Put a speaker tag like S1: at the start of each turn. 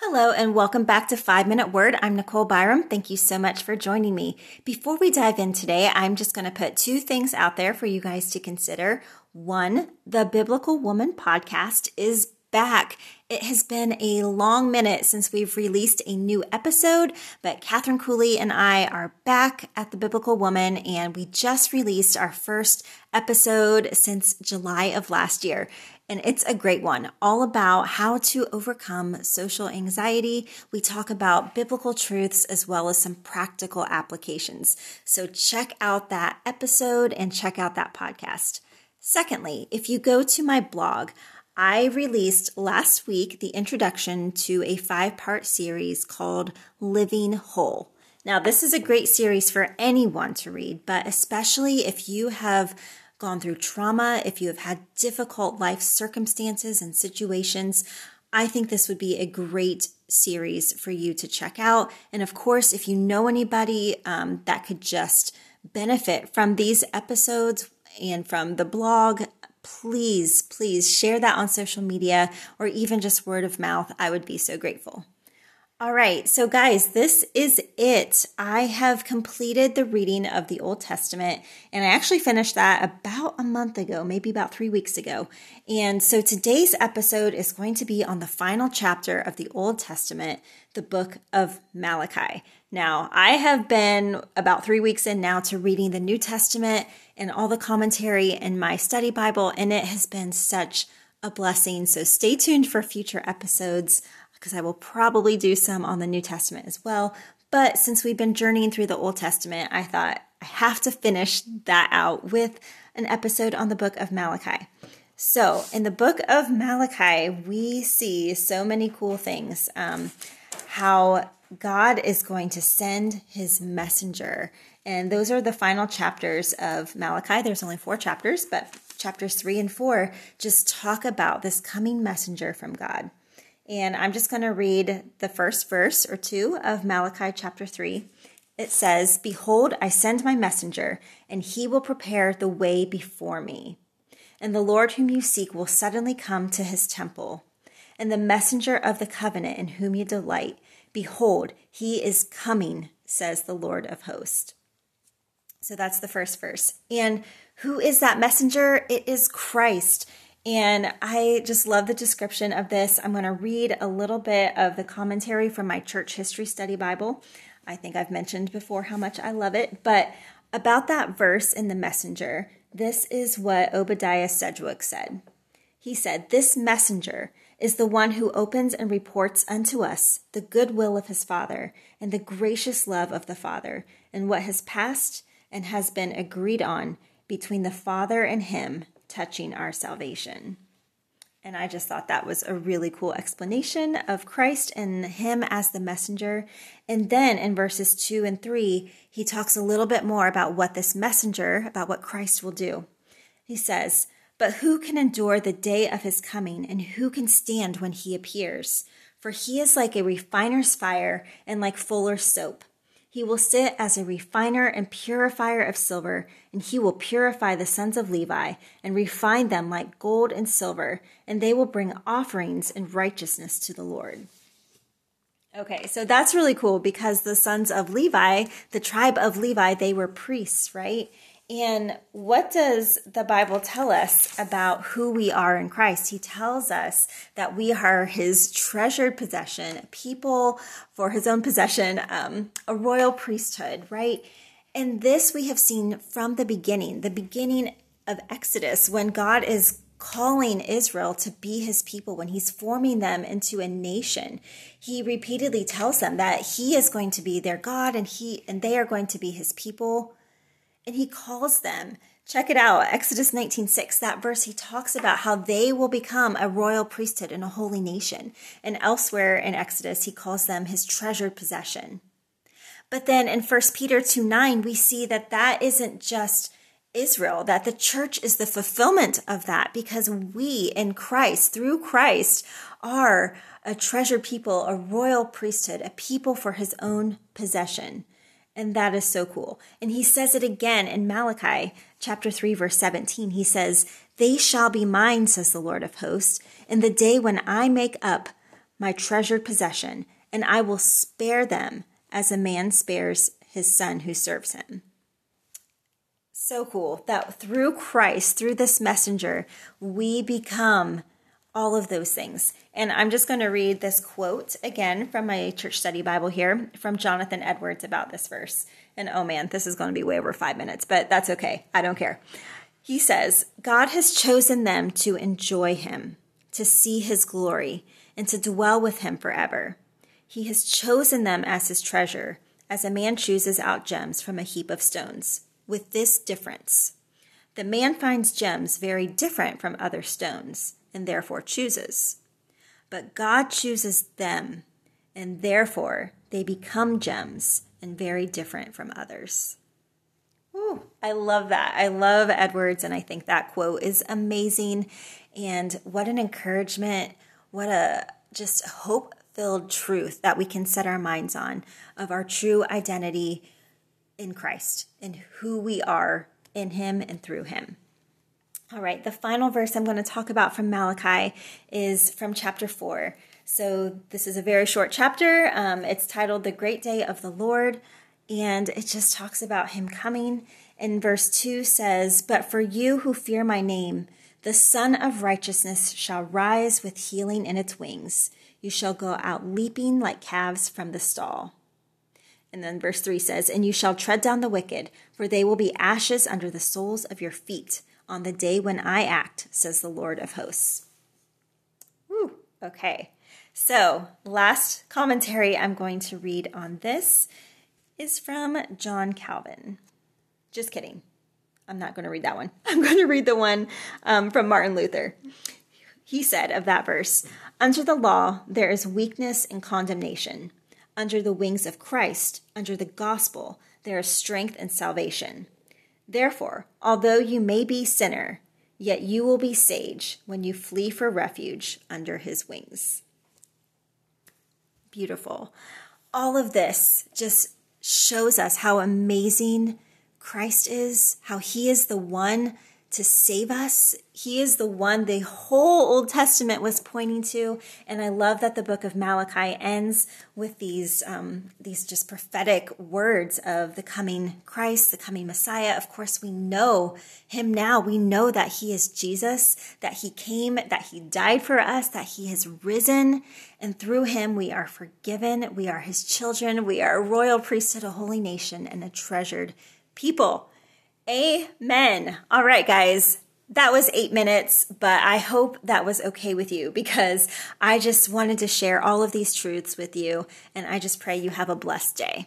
S1: Hello and welcome back to 5 Minute Word. I'm Nicole Byram. Thank you so much for joining me. Before we dive in today, I'm just going to put two things out there for you guys to consider. One, the Biblical Woman podcast is back. It has been a long minute since we've released a new episode, but Catherine Cooley and I are back at the Biblical Woman, and we just released our first episode since July of last year. And it's a great one, all about how to overcome social anxiety. We talk about biblical truths as well as some practical applications. So check out that episode and check out that podcast. Secondly, if you go to my blog, I released last week the introduction to a five part series called Living Whole. Now, this is a great series for anyone to read, but especially if you have gone through trauma, if you have had difficult life circumstances and situations, I think this would be a great series for you to check out. And of course, if you know anybody um, that could just benefit from these episodes and from the blog, please, please share that on social media or even just word of mouth. I would be so grateful. All right, so guys, this is it. I have completed the reading of the Old Testament, and I actually finished that about a month ago, maybe about three weeks ago. And so today's episode is going to be on the final chapter of the Old Testament, the book of Malachi. Now, I have been about three weeks in now to reading the New Testament and all the commentary in my study Bible, and it has been such a blessing. So stay tuned for future episodes because I will probably do some on the New Testament as well. But since we've been journeying through the Old Testament, I thought I have to finish that out with an episode on the book of Malachi. So, in the book of Malachi, we see so many cool things. Um, how God is going to send his messenger. And those are the final chapters of Malachi. There's only four chapters, but chapters three and four just talk about this coming messenger from God. And I'm just going to read the first verse or two of Malachi chapter 3. It says, Behold, I send my messenger, and he will prepare the way before me. And the Lord whom you seek will suddenly come to his temple. And the messenger of the covenant in whom you delight, behold, he is coming, says the Lord of hosts. So that's the first verse. And who is that messenger? It is Christ. And I just love the description of this. I'm going to read a little bit of the commentary from my church history study Bible. I think I've mentioned before how much I love it, but about that verse in the messenger, this is what Obadiah Sedgwick said. He said, This messenger is the one who opens and reports unto us the good will of his Father and the gracious love of the Father, and what has passed and has been agreed on between the Father and him touching our salvation. And I just thought that was a really cool explanation of Christ and Him as the messenger. And then in verses two and three, he talks a little bit more about what this messenger, about what Christ will do. He says, But who can endure the day of his coming, and who can stand when he appears? For he is like a refiner's fire and like fuller's soap. He will sit as a refiner and purifier of silver, and he will purify the sons of Levi and refine them like gold and silver, and they will bring offerings in righteousness to the Lord. Okay, so that's really cool because the sons of Levi, the tribe of Levi, they were priests, right? And what does the Bible tell us about who we are in Christ? He tells us that we are his treasured possession, people for his own possession, um, a royal priesthood, right? And this we have seen from the beginning, the beginning of Exodus, when God is calling Israel to be his people, when he's forming them into a nation, he repeatedly tells them that he is going to be their God and he and they are going to be his people and he calls them. Check it out exodus 19.6 that verse. He talks about how they will become a royal priesthood and a holy nation. And elsewhere in exodus he calls them his treasured possession. But then in 1 peter 2 9 we see that that isn't just israel that the church is the fulfillment of that because we in christ through christ are a treasured people a royal priesthood a people for his own possession and that is so cool. And he says it again in Malachi chapter 3 verse 17. He says, "They shall be mine," says the Lord of hosts, "in the day when I make up my treasured possession, and I will spare them as a man spares his son who serves him. So cool that through Christ, through this messenger, we become all of those things. And I'm just going to read this quote again from my church study Bible here from Jonathan Edwards about this verse. And oh man, this is going to be way over five minutes, but that's okay. I don't care. He says, God has chosen them to enjoy him, to see his glory, and to dwell with him forever. He has chosen them as his treasure, as a man chooses out gems from a heap of stones, with this difference. The man finds gems very different from other stones, and therefore chooses. But God chooses them, and therefore they become gems and very different from others. Ooh, I love that. I love Edwards, and I think that quote is amazing. And what an encouragement, what a just hope filled truth that we can set our minds on of our true identity in Christ and who we are in Him and through Him. All right, the final verse I'm going to talk about from Malachi is from chapter 4. So, this is a very short chapter. Um, it's titled The Great Day of the Lord, and it just talks about Him coming. And verse 2 says, But for you who fear my name, the Sun of Righteousness shall rise with healing in its wings. You shall go out leaping like calves from the stall. And then verse 3 says, And you shall tread down the wicked, for they will be ashes under the soles of your feet on the day when I act, says the Lord of hosts. Whew, okay. So, last commentary I'm going to read on this is from John Calvin. Just kidding. I'm not going to read that one. I'm going to read the one um, from Martin Luther. He said of that verse Under the law, there is weakness and condemnation. Under the wings of Christ, under the gospel, there is strength and salvation. Therefore, although you may be sinner, yet you will be sage when you flee for refuge under his wings. Beautiful. All of this just shows us how amazing Christ is, how he is the one to save us. He is the one the whole Old Testament was pointing to, and I love that the book of Malachi ends with these um, these just prophetic words of the coming Christ, the coming Messiah. Of course, we know him now. We know that he is Jesus, that he came, that he died for us, that he has risen, and through him we are forgiven. We are his children. We are a royal priesthood, a holy nation, and a treasured people. Amen. All right, guys. That was eight minutes, but I hope that was okay with you because I just wanted to share all of these truths with you, and I just pray you have a blessed day.